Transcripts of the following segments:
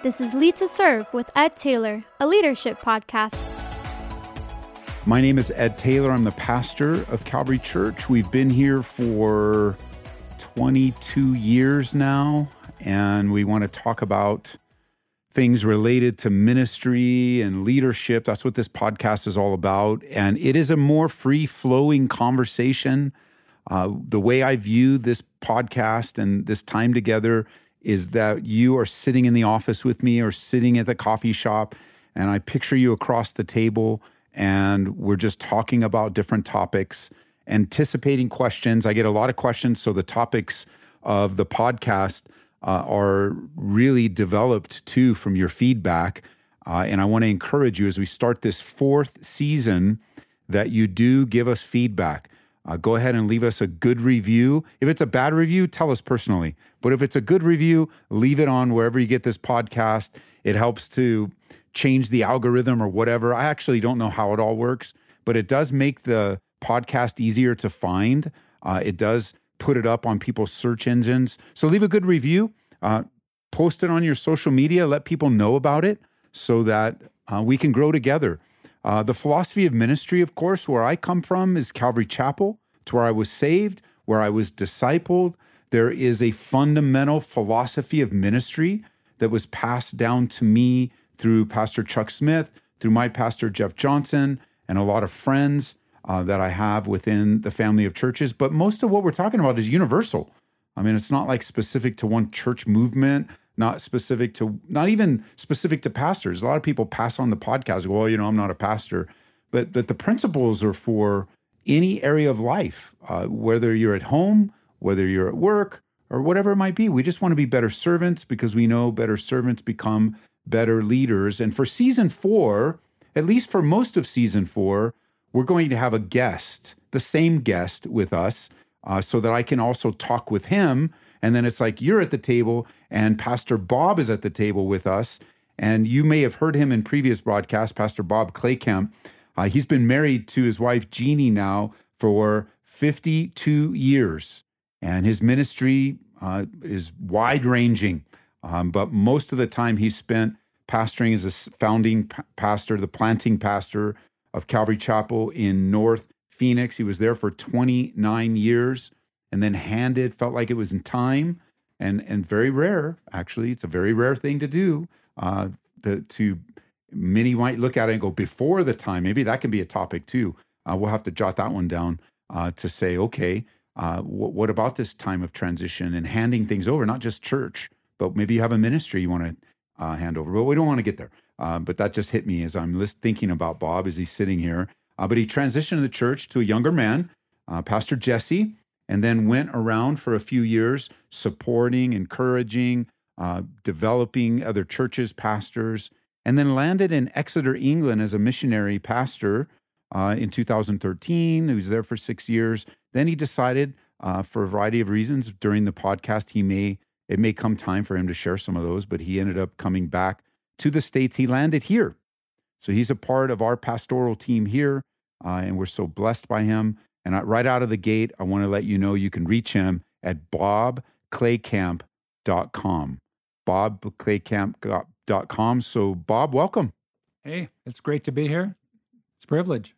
This is Lead to Serve with Ed Taylor, a leadership podcast. My name is Ed Taylor. I'm the pastor of Calvary Church. We've been here for 22 years now, and we want to talk about things related to ministry and leadership. That's what this podcast is all about. And it is a more free flowing conversation. Uh, the way I view this podcast and this time together is that you are sitting in the office with me or sitting at the coffee shop, and I picture you across the table, and we're just talking about different topics, anticipating questions. I get a lot of questions, so the topics of the podcast uh, are really developed too from your feedback. Uh, and I want to encourage you as we start this fourth season that you do give us feedback. Uh, go ahead and leave us a good review. If it's a bad review, tell us personally. But if it's a good review, leave it on wherever you get this podcast. It helps to change the algorithm or whatever. I actually don't know how it all works, but it does make the podcast easier to find. Uh, it does put it up on people's search engines. So leave a good review. Uh, post it on your social media. Let people know about it so that uh, we can grow together. Uh, the philosophy of ministry, of course, where I come from is Calvary Chapel. It's where I was saved, where I was discipled. There is a fundamental philosophy of ministry that was passed down to me through Pastor Chuck Smith, through my pastor Jeff Johnson, and a lot of friends uh, that I have within the family of churches. But most of what we're talking about is universal. I mean, it's not like specific to one church movement, not specific to, not even specific to pastors. A lot of people pass on the podcast, go, well, you know, I'm not a pastor. But, but the principles are for any area of life, uh, whether you're at home, whether you're at work, or whatever it might be. We just want to be better servants because we know better servants become better leaders. And for season four, at least for most of season four, we're going to have a guest, the same guest with us, uh, so that I can also talk with him. And then it's like you're at the table and Pastor Bob is at the table with us. And you may have heard him in previous broadcasts, Pastor Bob Claycamp. Uh, he's been married to his wife, Jeannie, now for 52 years. And his ministry uh, is wide ranging. Um, but most of the time he spent pastoring as a founding p- pastor, the planting pastor of Calvary Chapel in North Phoenix. He was there for 29 years and then handed, felt like it was in time and, and very rare, actually. It's a very rare thing to do. Uh, the, to many might look at it and go before the time. Maybe that can be a topic too. Uh, we'll have to jot that one down uh, to say, okay, uh, w- what about this time of transition and handing things over, not just church, but maybe you have a ministry you want to uh, hand over. But we don't want to get there. Uh, but that just hit me as I'm list- thinking about Bob as he's sitting here. Uh, but he transitioned the church to a younger man, uh, Pastor Jesse, and then went around for a few years supporting, encouraging, uh, developing other churches, pastors, and then landed in Exeter, England as a missionary pastor uh, in 2013. He was there for six years. Then he decided, uh, for a variety of reasons, during the podcast, he may it may come time for him to share some of those, but he ended up coming back to the States. He landed here. So he's a part of our pastoral team here, uh, and we're so blessed by him. And I, right out of the gate, I want to let you know you can reach him at bobclaycamp.com. bobclaycamp.com. So, Bob, welcome. Hey, it's great to be here. It's a privilege.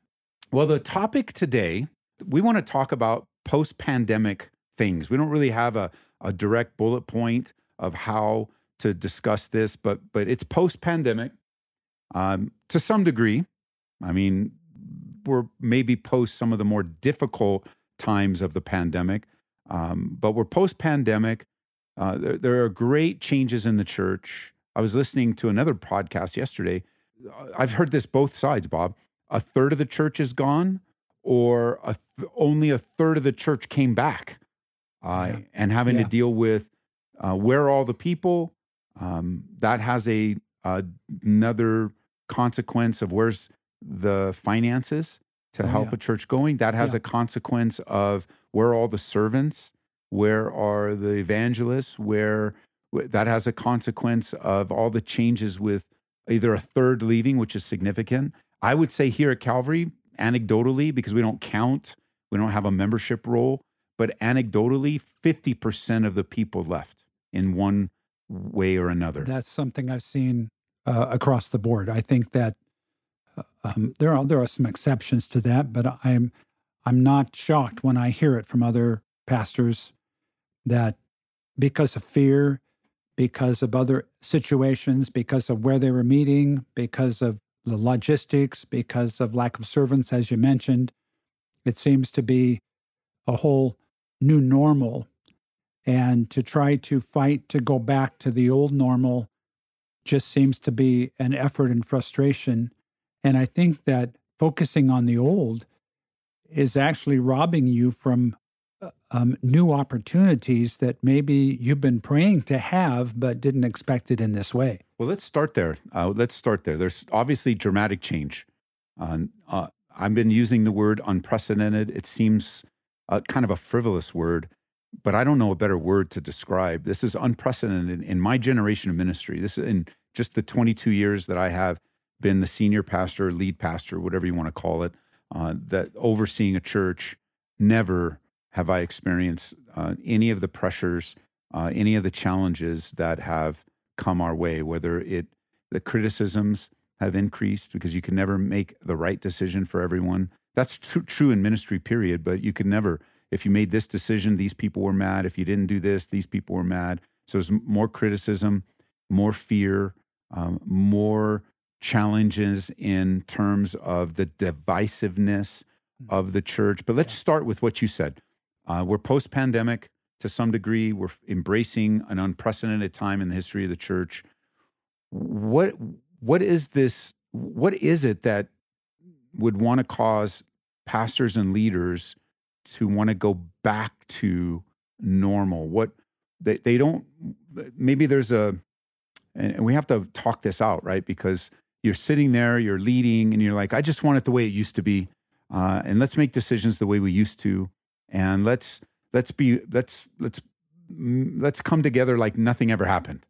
Well, the topic today, we want to talk about post pandemic things. We don't really have a, a direct bullet point of how to discuss this, but but it's post pandemic um, to some degree. I mean, we're maybe post some of the more difficult times of the pandemic, um, but we're post pandemic. Uh, there, there, are great changes in the church. I was listening to another podcast yesterday. I've heard this both sides, Bob. A third of the church is gone, or a th- only a third of the church came back, uh, yeah. and having yeah. to deal with uh, where are all the people, um, that has a another consequence of where's the finances to oh, help yeah. a church going. That has yeah. a consequence of where are all the servants, where are the evangelists, where that has a consequence of all the changes with either a third leaving, which is significant. I would say here at Calvary, anecdotally, because we don't count, we don't have a membership role, but anecdotally, 50% of the people left in one way or another. That's something I've seen uh, across the board. I think that um, there are there are some exceptions to that, but I'm I'm not shocked when I hear it from other pastors that because of fear, because of other situations, because of where they were meeting, because of the logistics, because of lack of servants, as you mentioned, it seems to be a whole new normal. And to try to fight to go back to the old normal just seems to be an effort and frustration. And I think that focusing on the old is actually robbing you from uh, um, new opportunities that maybe you've been praying to have, but didn't expect it in this way. Well, let's start there. Uh, let's start there. There's obviously dramatic change. Uh, I've been using the word unprecedented. It seems uh, kind of a frivolous word, but I don't know a better word to describe. This is unprecedented in my generation of ministry. This is in just the 22 years that I have been the senior pastor, lead pastor, whatever you want to call it, uh, that overseeing a church. Never have I experienced uh, any of the pressures, uh, any of the challenges that have come our way, whether it the criticisms have increased because you can never make the right decision for everyone. That's tr- true in ministry, period. But you can never, if you made this decision, these people were mad. If you didn't do this, these people were mad. So there's more criticism, more fear, um, more challenges in terms of the divisiveness mm-hmm. of the church. But let's start with what you said. Uh, we're post pandemic to some degree. We're embracing an unprecedented time in the history of the church. What what is this? What is it that would want to cause pastors and leaders to want to go back to normal? What they they don't maybe there's a and we have to talk this out, right? Because you're sitting there, you're leading, and you're like, I just want it the way it used to be, uh, and let's make decisions the way we used to, and let's let's be let's let's mm, let's come together like nothing ever happened.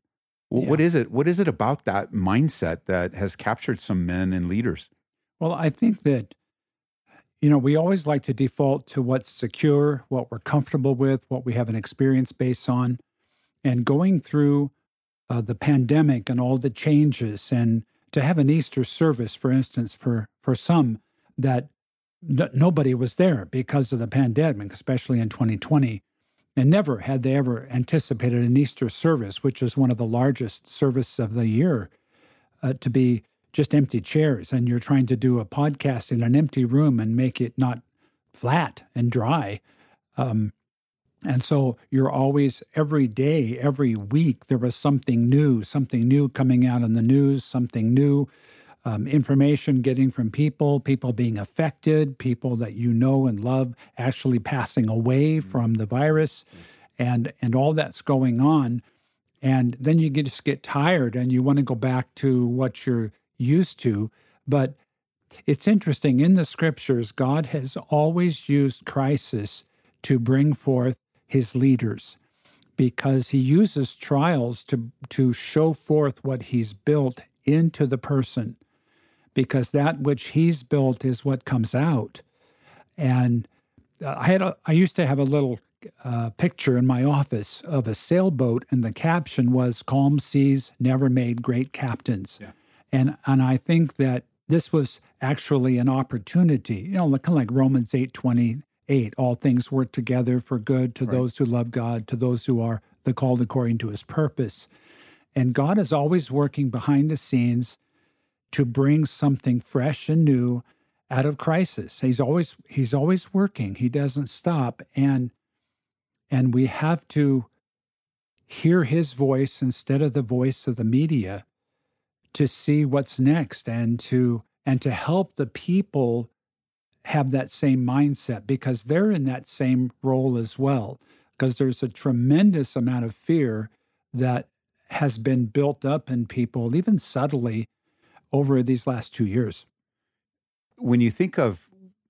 Yeah. What is it? What is it about that mindset that has captured some men and leaders? Well, I think that you know we always like to default to what's secure, what we're comfortable with, what we have an experience base on, and going through uh, the pandemic and all the changes, and to have an Easter service, for instance, for for some that n- nobody was there because of the pandemic, especially in 2020 and never had they ever anticipated an Easter service, which is one of the largest services of the year, uh, to be just empty chairs. And you're trying to do a podcast in an empty room and make it not flat and dry. Um, and so you're always, every day, every week, there was something new, something new coming out in the news, something new um, information getting from people, people being affected, people that you know and love actually passing away mm-hmm. from the virus, and and all that's going on, and then you just get tired and you want to go back to what you're used to, but it's interesting in the scriptures, God has always used crisis to bring forth his leaders because he uses trials to to show forth what he's built into the person because that which he's built is what comes out. And uh, I had a, I used to have a little uh, picture in my office of a sailboat, and the caption was "Calm seas never made great captains." Yeah. And and I think that this was actually an opportunity, you know, kind of like Romans eight twenty eight. All things work together for good to right. those who love God, to those who are the called according to His purpose. And God is always working behind the scenes to bring something fresh and new out of crisis. He's always he's always working. He doesn't stop and and we have to hear his voice instead of the voice of the media to see what's next and to and to help the people have that same mindset because they're in that same role as well because there's a tremendous amount of fear that has been built up in people even subtly over these last two years. When you think of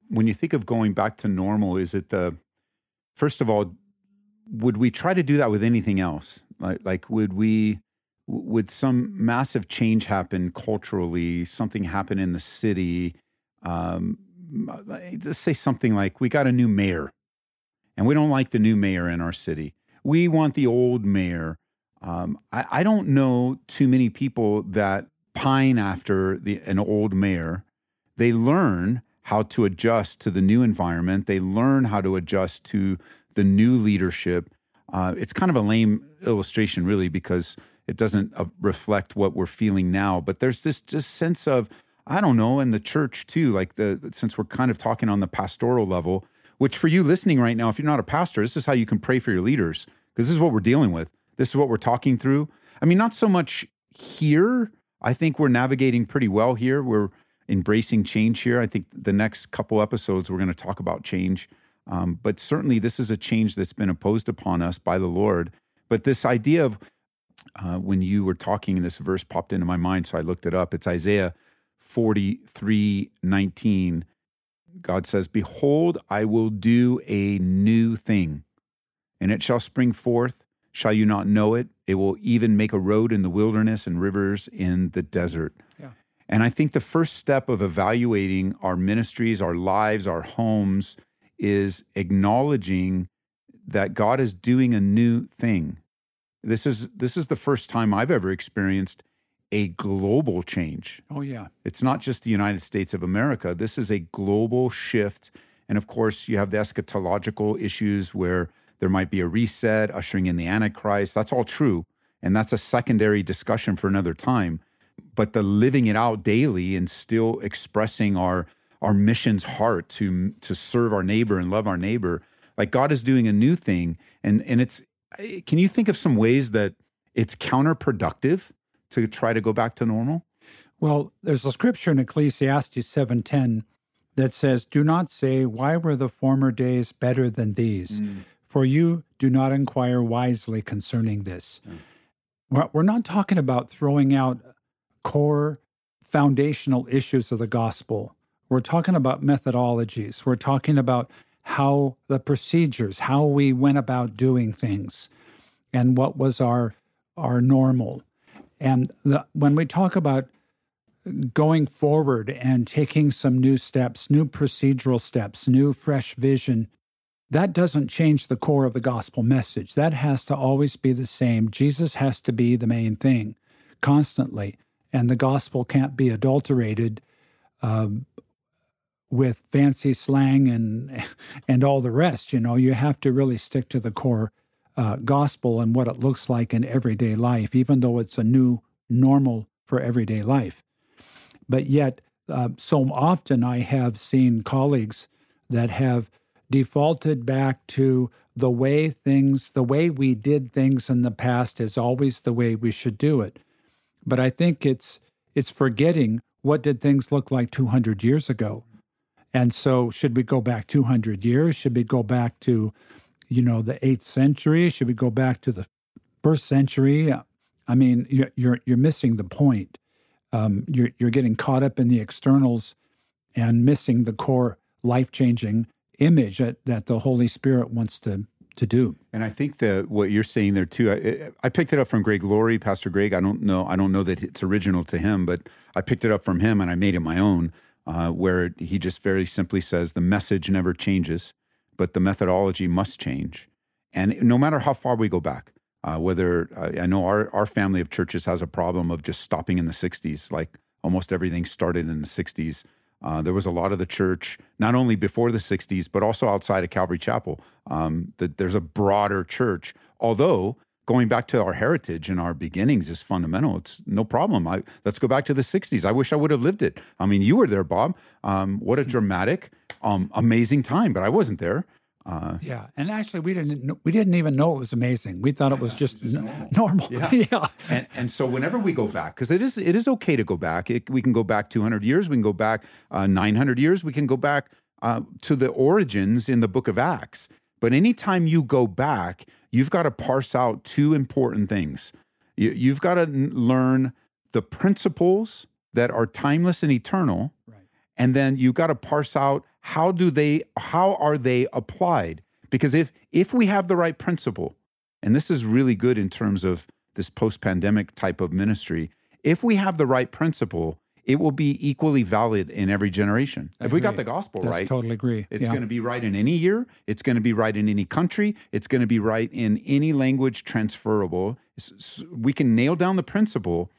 when you think of going back to normal, is it the first of all, would we try to do that with anything else? Like, like would we would some massive change happen culturally, something happen in the city? Um, let's say something like we got a new mayor, and we don't like the new mayor in our city. We want the old mayor. Um, I, I don't know too many people that pine after the, an old mayor. They learn how to adjust to the new environment. They learn how to adjust to the new leadership. Uh, it's kind of a lame illustration, really, because it doesn't uh, reflect what we're feeling now. But there's this just sense of, I don't know, and the church too, like the since we're kind of talking on the pastoral level, which for you listening right now, if you're not a pastor, this is how you can pray for your leaders because this is what we're dealing with. This is what we're talking through. I mean, not so much here. I think we're navigating pretty well here. We're embracing change here. I think the next couple episodes we're going to talk about change. Um, but certainly, this is a change that's been imposed upon us by the Lord. But this idea of uh, when you were talking, this verse popped into my mind, so I looked it up. It's Isaiah 43 19. God says, Behold, I will do a new thing, and it shall spring forth. Shall you not know it? It will even make a road in the wilderness and rivers in the desert. Yeah. And I think the first step of evaluating our ministries, our lives, our homes is acknowledging that God is doing a new thing. This is this is the first time I've ever experienced a global change. Oh yeah. It's not just the United States of America. This is a global shift. And of course, you have the eschatological issues where there might be a reset, ushering in the Antichrist. That's all true. And that's a secondary discussion for another time. But the living it out daily and still expressing our our mission's heart to to serve our neighbor and love our neighbor, like God is doing a new thing. And and it's can you think of some ways that it's counterproductive to try to go back to normal? Well, there's a scripture in Ecclesiastes 7:10 that says, "Do not say, why were the former days better than these? Mm. For you do not inquire wisely concerning this." Mm. We're not talking about throwing out core foundational issues of the gospel. We're talking about methodologies. We're talking about how the procedures, how we went about doing things, and what was our our normal. And the, when we talk about going forward and taking some new steps, new procedural steps, new fresh vision, that doesn't change the core of the gospel message. That has to always be the same. Jesus has to be the main thing constantly, and the gospel can't be adulterated um, with fancy slang and and all the rest. You know, you have to really stick to the core uh, gospel and what it looks like in everyday life, even though it's a new normal for everyday life. But yet, uh, so often I have seen colleagues that have defaulted back to the way things, the way we did things in the past is always the way we should do it. But I think it's it's forgetting what did things look like 200 years ago and so, should we go back 200 years? Should we go back to, you know, the eighth century? Should we go back to the first century? I mean, you're you're, you're missing the point. Um, you're you're getting caught up in the externals and missing the core life changing image that, that the Holy Spirit wants to to do. And I think that what you're saying there too, I, I, picked it up from Greg Laurie, Pastor Greg. I don't know, I don't know that it's original to him, but I picked it up from him and I made it my own uh, where he just very simply says the message never changes, but the methodology must change. And no matter how far we go back, uh, whether uh, I know our, our family of churches has a problem of just stopping in the 60s, like almost everything started in the 60s. Uh, there was a lot of the church, not only before the 60s, but also outside of Calvary Chapel. Um, that there's a broader church, although going back to our heritage and our beginnings is fundamental. It's no problem. I, let's go back to the 60s. I wish I would have lived it. I mean, you were there, Bob. Um, what a dramatic, um, amazing time, but I wasn't there. Uh, yeah, and actually, we didn't we didn't even know it was amazing. We thought it was just, just normal. normal. Yeah, yeah. And, and so whenever we go back, because it is it is okay to go back. It, we can go back 200 years. We can go back uh, 900 years. We can go back uh, to the origins in the Book of Acts. But anytime you go back, you've got to parse out two important things. You, have got to learn the principles that are timeless and eternal, right. and then you've got to parse out how do they how are they applied? Because if if we have the right principle, and this is really good in terms of this post-pandemic type of ministry, if we have the right principle, it will be equally valid in every generation. I if we got the gospel That's right, totally agree. it's Yeah. going to be right in any year. It's going to be right in any country. It's going to be right in any language transferable. We can nail down the principle.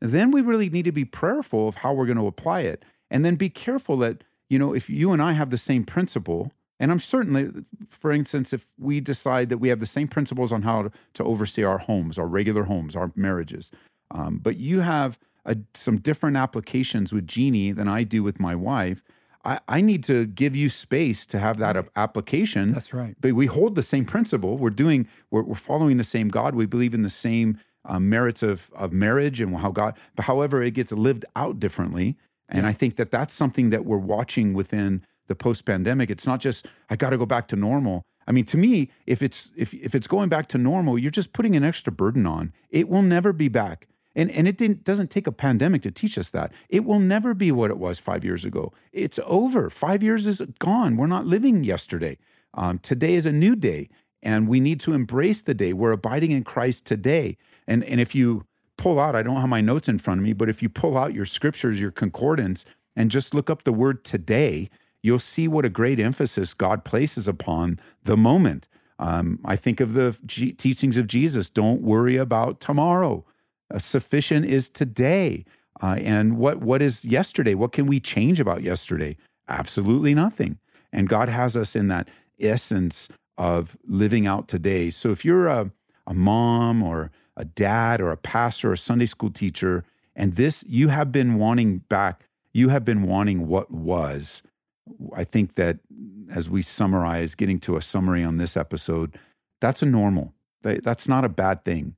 Then we really need to be prayerful of how we're going to apply it. And then be careful that, you know, if you and I have the same principle, and I'm certainly, for instance, if we decide that we have the same principles on how to, to oversee our homes, our regular homes, our marriages, um, but you have a, some different applications with Jeannie than I do with my wife, I, I need to give you space to have that ap- application. That's right. But we hold the same principle. We're doing, we're, we're following the same God. We believe in the same uh, merits of, of marriage and how God, but however, it gets lived out differently. And I think that that's something that we're watching within the post pandemic. It's not just, I got to go back to normal. I mean, to me, if it's if if it's going back to normal, you're just putting an extra burden on. It will never be back. And and it doesn't take a pandemic to teach us that. It will never be what it was five years ago. It's over. Five years is gone. We're not living yesterday. Um, today is a new day, and we need to embrace the day. We're abiding in Christ today. And and if you pull out, I don't have my notes in front of me, but if you pull out your scriptures, your concordance, and just look up the word today, you'll see what a great emphasis God places upon the moment. Um, I think of the G- teachings of Jesus don't worry about tomorrow. Uh, sufficient is today. Uh, and what, what is yesterday? What can we change about yesterday? Absolutely nothing. And God has us in that essence of living out today. So if you're a, a mom or a dad or a pastor or a Sunday school teacher, and this you have been wanting back, you have been wanting what was. I think that as we summarize, getting to a summary on this episode, that's a normal. That's not a bad thing.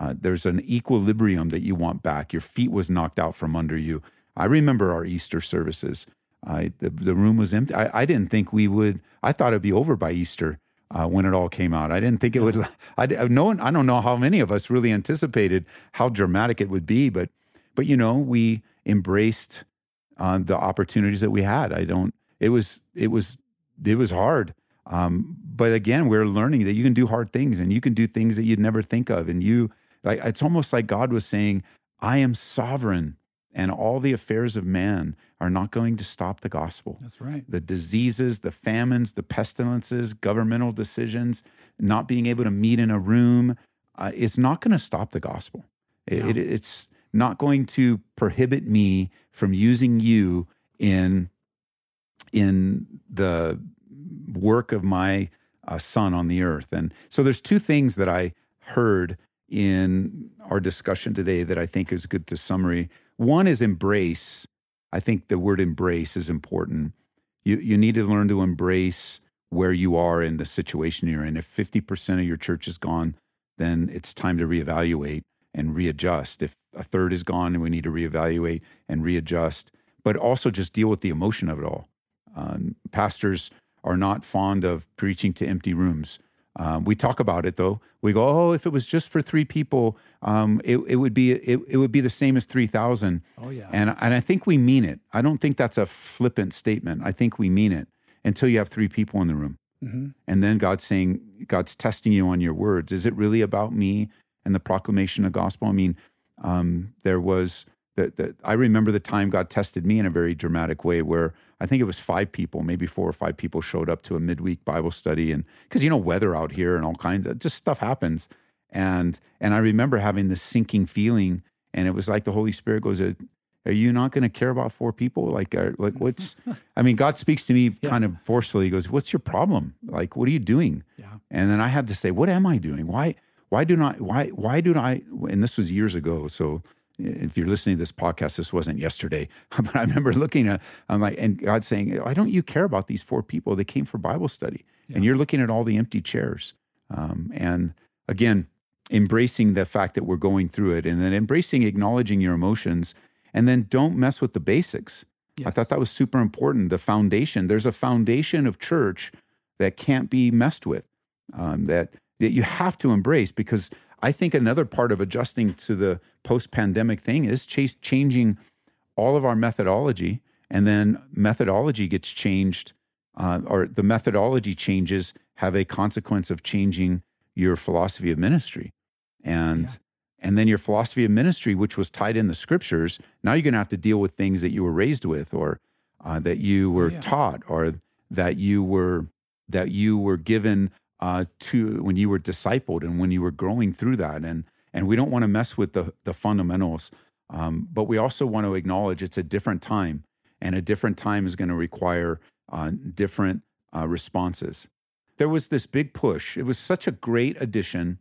Uh, there's an equilibrium that you want back. Your feet was knocked out from under you. I remember our Easter services. I, the, the room was empty. I, I didn't think we would. I thought it'd be over by Easter uh, when it all came out. I didn't think it would. I no one. I don't know how many of us really anticipated how dramatic it would be, but but you know we embraced uh, the opportunities that we had. I don't. It was it was it was hard. Um, but again, we're learning that you can do hard things and you can do things that you'd never think of. And you like it's almost like God was saying, "I am sovereign, and all the affairs of man are not going to stop the gospel." That's right. the diseases, the famines, the pestilences, governmental decisions, not being able to meet in a room, uh, it's not going to stop the gospel. It, Yeah. it, it's not going to prohibit me from using you in in the work of my uh, son on the earth. And so there's two things that I heard in our discussion today that I think is good to summary. One is embrace. I think the word embrace is important. You you need to learn to embrace where you are in the situation you're in. If 50% of your church is gone, then it's time to reevaluate and readjust. If a third is gone, and we need to reevaluate and readjust, but also just deal with the emotion of it all. Um, pastors are not fond of preaching to empty rooms. Um, we talk about it though. We go, oh, if it was just for three people, um, it, it would be it, it would be the same as three thousand. Oh yeah. And and I think we mean it. I don't think that's a flippant statement. I think we mean it until you have three people in the room. hmm And then God's saying, God's testing you on your words. Is it really about me and the proclamation of gospel? I mean, um, there was that that I remember the time God tested me in a very dramatic way where I think it was five people, maybe four or five people showed up to a midweek Bible study and because you know weather out here and all kinds of just stuff happens. And and I remember having this sinking feeling and it was like the Holy Spirit goes, "Are are you not going to care about four people? Like, are, like what's? I mean, God speaks to me Yeah. kind of forcefully. He goes, "What's your problem? Like, what are you doing?" Yeah. And then I had to say, "What am I doing? Why? Why do not? Why? Why do I?" And this was years ago. So if you're listening to this podcast, this wasn't yesterday. But I remember looking at, I'm like, and God saying, "Why don't you care about these four people? They came for Bible study, and you're looking at all the empty chairs." Um, and again, embracing the fact that we're going through it, and then embracing, acknowledging your emotions, and then don't mess with the basics. I thought that was super important. The foundation. There's a foundation of church that can't be messed with. Um, that that you have to embrace because I think another part of adjusting to the post-pandemic thing is chase, changing all of our methodology, and then methodology gets changed, uh, or the methodology changes have a consequence of changing your philosophy of ministry, and and then your philosophy of ministry, which was tied in the scriptures, now you're going to have to deal with things that you were raised with, or uh, that you were yeah. taught, or that you were that you were given uh, to when you were discipled and when you were growing through that. And and we don't want to mess with the the fundamentals, um, but we also want to acknowledge it's a different time, and a different time is going to require uh, different uh, responses. There was this big push. It was such a great addition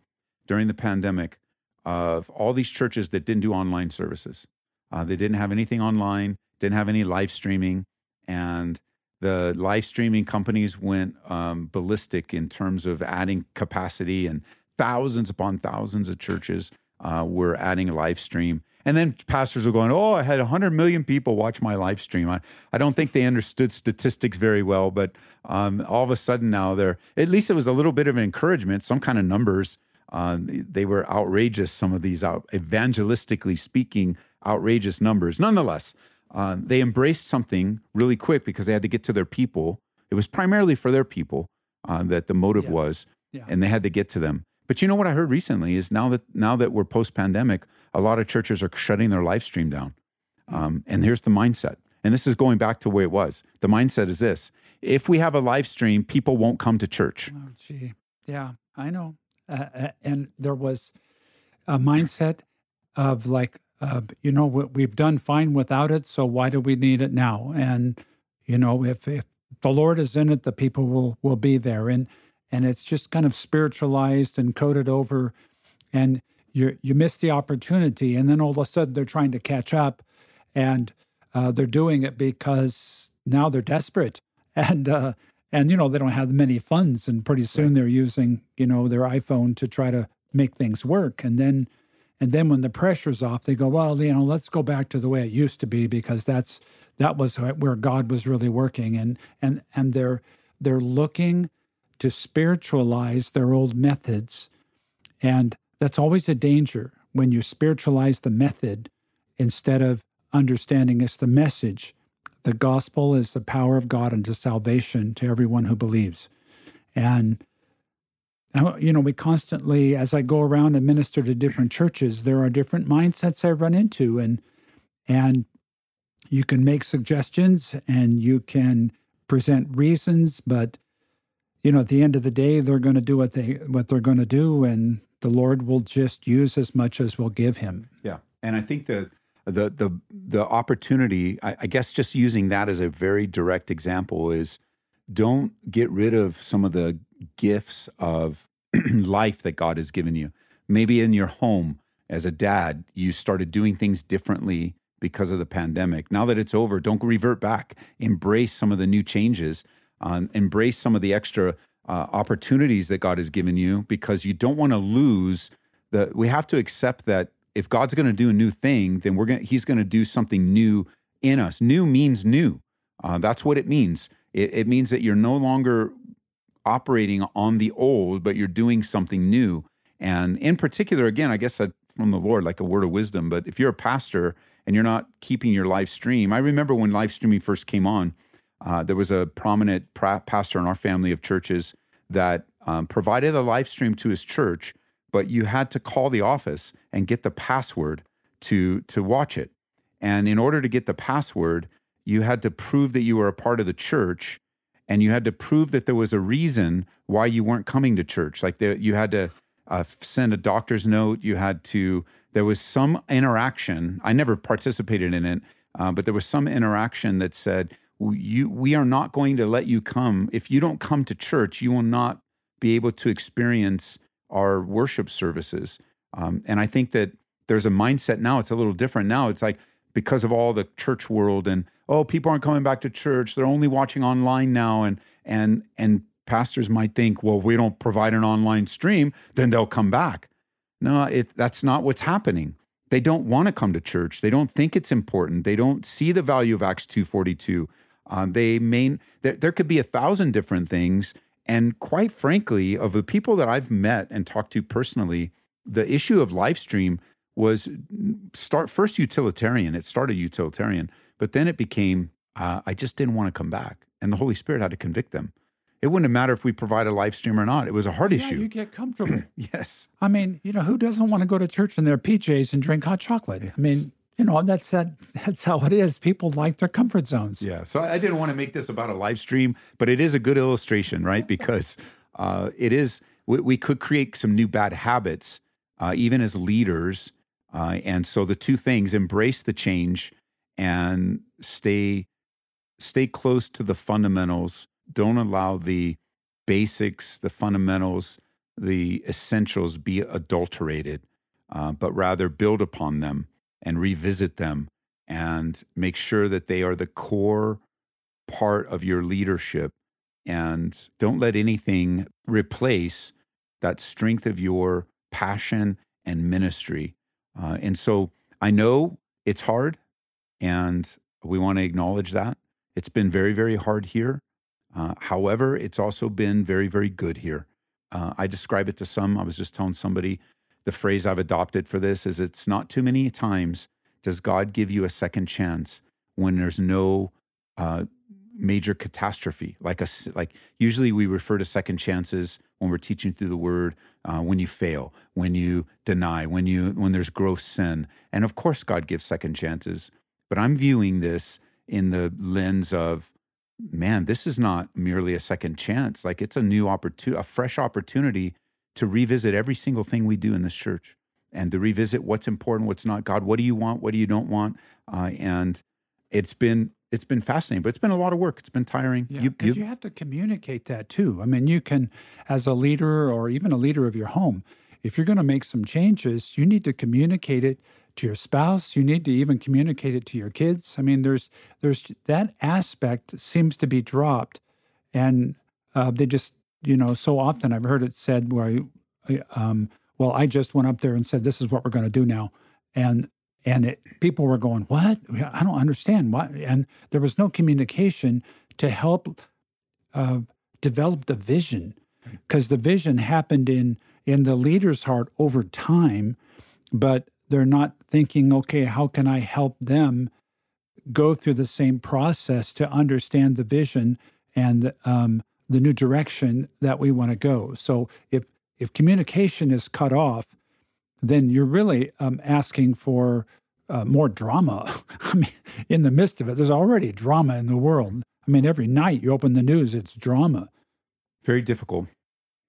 during the pandemic of all these churches that didn't do online services. Uh, they didn't have anything online, didn't have any live streaming, and the live streaming companies went um, ballistic in terms of adding capacity, and thousands upon thousands of churches uh, were adding live stream. And then pastors were going, Oh, I had 100 million people watch my live stream. I, I don't think they understood statistics very well, but um, all of a sudden now they're, at least it was a little bit of encouragement, some kind of numbers. Uh, they were outrageous, some of these out, evangelistically speaking, outrageous numbers. Nonetheless, uh, they embraced something really quick because they had to get to their people. It was primarily for their people uh, that the motive yeah. was, yeah. and they had to get to them. But you know what I heard recently is now that now that we're post pandemic, a lot of churches are shutting their live stream down. Hmm. Um, and here's the mindset, and this is going back to where it was. The mindset is this: if we have a live stream, people won't come to church. Oh, gee, yeah, I know. Uh, uh and there was a mindset of like uh, you know, we've done fine without it, so why do we need it now? And you know, if, if the Lord is in it, the people will will be there, and and it's just kind of spiritualized and coded over, and you you miss the opportunity, and then all of a sudden they're trying to catch up, and uh, they're doing it because now they're desperate, and uh, and you know they don't have many funds, and pretty soon right. they're using you know their iPhone to try to make things work, and then and then when the pressure's off, they go, well, you know, let's go back to the way it used to be because that's that was where God was really working. And and and they're they're looking to spiritualize their old methods. And that's always a danger when you spiritualize the method instead of understanding it's the message. The gospel is the power of God unto salvation to everyone who believes. And you know, we constantly, as I go around and minister to different churches, there are different mindsets I run into, and and you can make suggestions and you can present reasons, but you know, at the end of the day, they're going to do what they what they're going to do, and the Lord will just use as much as we'll give Him. Yeah, and I think the the the the opportunity, I, I guess, just using that as a very direct example is don't get rid of some of the gifts of life that God has given you. Maybe in your home as a dad, you started doing things differently because of the pandemic. Now that it's over, don't revert back. Embrace some of the new changes. Um, embrace some of the extra uh, opportunities that God has given you because you don't want to lose the. We have to accept that if God's going to do a new thing, then we're going. He's going to do something new in us. New means new. Uh, that's what it means. It, it means that you're no longer operating on the old, but you're doing something new. And in particular, again, I guess from the Lord, like a word of wisdom. But if you're a pastor and you're not keeping your live stream, I remember when live streaming first came on, uh, there was a prominent pra- pastor in our family of churches that um, provided a live stream to his church, but you had to call the office and get the password to to watch it. And in order to get the password, you had to prove that you were a part of the church and you had to prove that there was a reason why you weren't coming to church. Like the, you had to uh, send a doctor's note. You had to, there was some interaction. I never participated in it, uh, but there was some interaction that said, you, we are not going to let you come. If you don't come to church, you will not be able to experience our worship services. Um, and I think that there's a mindset now, it's a little different now. It's like, because of all the church world and oh people aren't coming back to church. They're only watching online now. And and and pastors might think well we don't provide an online stream then they'll come back. No it that's not what's happening. They don't want to come to church. They don't think it's important. They don't see the value of acts 242 um, they main there, there could be a thousand different things. And quite frankly of the people that i've met and talked to personally the issue of live stream was start first utilitarian. It started utilitarian, but then it became uh, I just didn't want to come back, and the Holy Spirit had to convict them. It wouldn't have mattered if we provide a live stream or not. It was a heart yeah, issue. You get comfortable. yes. I mean, you know, who doesn't want to go to church in their PJs and drink hot chocolate? I mean, you know, that's that, that's how it is. People like their comfort zones. Yeah. So I didn't want to make this about a live stream, but it is a good illustration, right? Because uh, it is, we, we, could create some new bad habits, uh, even as leaders. Uh, and so the two things embrace the change and stay stay close to the fundamentals don't allow the basics, the fundamentals, the essentials be adulterated, uh, but rather build upon them and revisit them and make sure that they are the core part of your leadership. And don't let anything replace that strength of your passion and ministry. Uh, and so I know it's hard, and we want to acknowledge that. It's been very, very hard here. Uh, however, it's also been very, very good here. Uh, I describe it to some. I was just telling somebody the phrase I've adopted for this is it's not too many times does God give you a second chance when there's no uh, major catastrophe. Like a like usually we refer to second chances when we're teaching through the Word. Uh, when you fail, when you deny, when you when there's gross sin, and of course God gives second chances. But I'm viewing this in the lens of man, this is not merely a second chance. Like it's a new opportunity, a fresh opportunity to revisit every single thing we do in this church and to revisit what's important, what's not. God, what do you want? What do you don't want? Uh, and it's been it's been fascinating, but it's been a lot of work. It's been tiring. Yeah, you, you, you have to communicate that too. I mean, you can, as a leader or even a leader of your home, if you're going to make some changes, you need to communicate it to your spouse you need to even communicate it to your kids i mean there's there's that aspect seems to be dropped and uh, they just you know so often i've heard it said where I, um, well i just went up there and said this is what we're going to do now and and it, people were going what? I don't understand what and there was no communication to help uh, develop the vision. Because the vision happened in in the leader's heart over time but they're not thinking, okay, how can I help them go through the same process to understand the vision and um, the new direction that we want to go. So if if communication is cut off, then you're really um, asking for uh, more drama. I mean, in the midst of it, there's already drama in the world. I mean, every night you open the news, it's drama. Very difficult.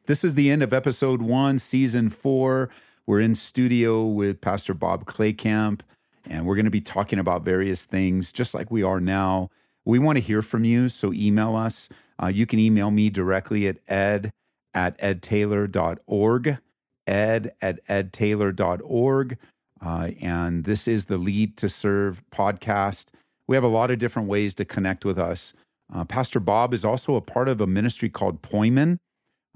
This is the end of episode one, season four. We're in studio with Pastor Bob Claycamp, and we're going to be talking about various things just like we are now. We want to hear from you, so email us. Uh, you can email me directly at ed at edtaylor.org, ed at edtaylor.org. Uh, and this is the Lead to Serve podcast. We have a lot of different ways to connect with us. Uh, Pastor Bob is also a part of a ministry called Poimen.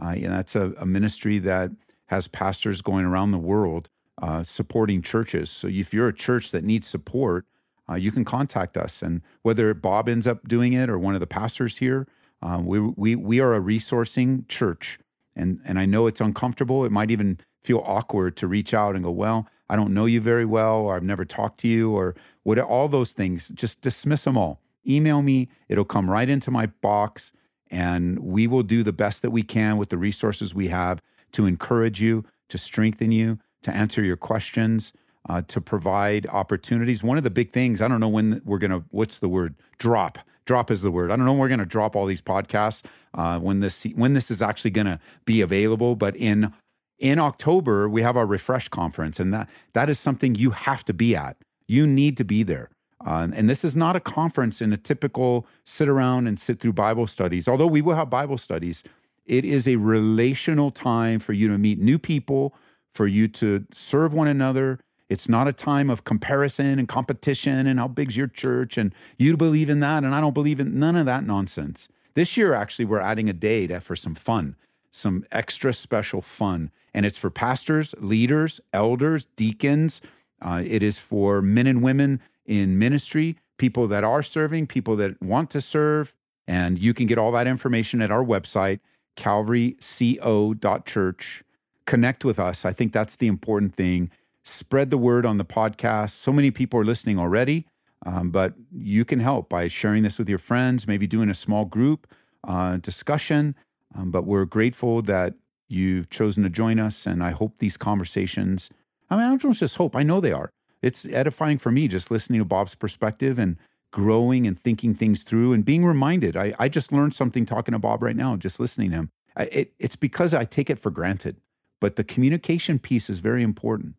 Uh, and that's a, a ministry that has pastors going around the world uh, supporting churches. So if you're a church that needs support, uh, you can contact us. And whether Bob ends up doing it or one of the pastors here, uh, we, we, we are a resourcing church. And, and I know it's uncomfortable. It might even feel awkward to reach out and go, well, I don't know you very well, or I've never talked to you, or what, all those things. Just dismiss them all. Email me, it'll come right into my box, and we will do the best that we can with the resources we have to encourage you, to strengthen you, to answer your questions, uh, to provide opportunities. One of the big things, I don't know when we're going to, what's the word? Drop. Drop is the word. I don't know when we're going to drop all these podcasts uh, when this when this is actually going to be available. But in in October we have our refresh conference, and that that is something you have to be at. You need to be there. Uh, and this is not a conference in a typical sit around and sit through Bible studies. Although we will have Bible studies, it is a relational time for you to meet new people, for you to serve one another. It's not a time of comparison and competition and how big's your church and you believe in that and I don't believe in none of that nonsense. This year, actually, we're adding a day to, for some fun, some extra special fun. And it's for pastors, leaders, elders, deacons. Uh, it is for men and women in ministry, people that are serving, people that want to serve. And you can get all that information at our website, calvaryco.church. Connect with us. I think that's the important thing. Spread the word on the podcast. So many people are listening already, um, but you can help by sharing this with your friends, maybe doing a small group, uh, discussion. Um, but we're grateful that you've chosen to join us. And I hope these conversations, I mean, I don't just hope, I know they are. It's edifying for me just listening to Bob's perspective and growing and thinking things through and being reminded. I, I just learned something talking to Bob right now, just listening to him. I, it, it's because I take it for granted. But the communication piece is very important.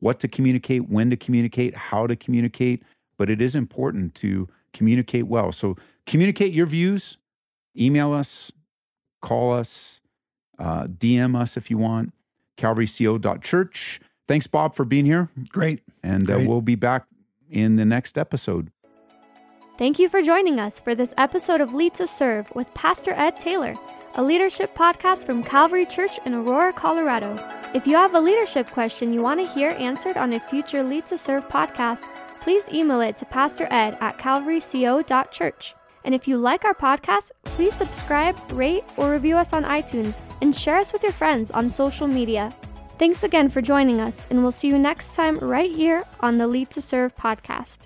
What to communicate, when to communicate, how to communicate. But it is important to communicate well. So communicate your views, email us, call us, uh, DM us if you want, calvaryco.church. Thanks, Bob, for being here. Great. And uh, we'll be back in the next episode. Thank you for joining us for this episode of Lead to Serve with Pastor Ed Taylor, a leadership podcast from Calvary Church in Aurora, Colorado. If you have a leadership question you want to hear answered on a future Lead to Serve podcast, please email it to Pastor Ed at calvaryco.church. And if you like our podcast, please subscribe, rate, or review us on iTunes and share us with your friends on social media. Thanks again for joining us, and we'll see you next time right here on the Lead to Serve podcast.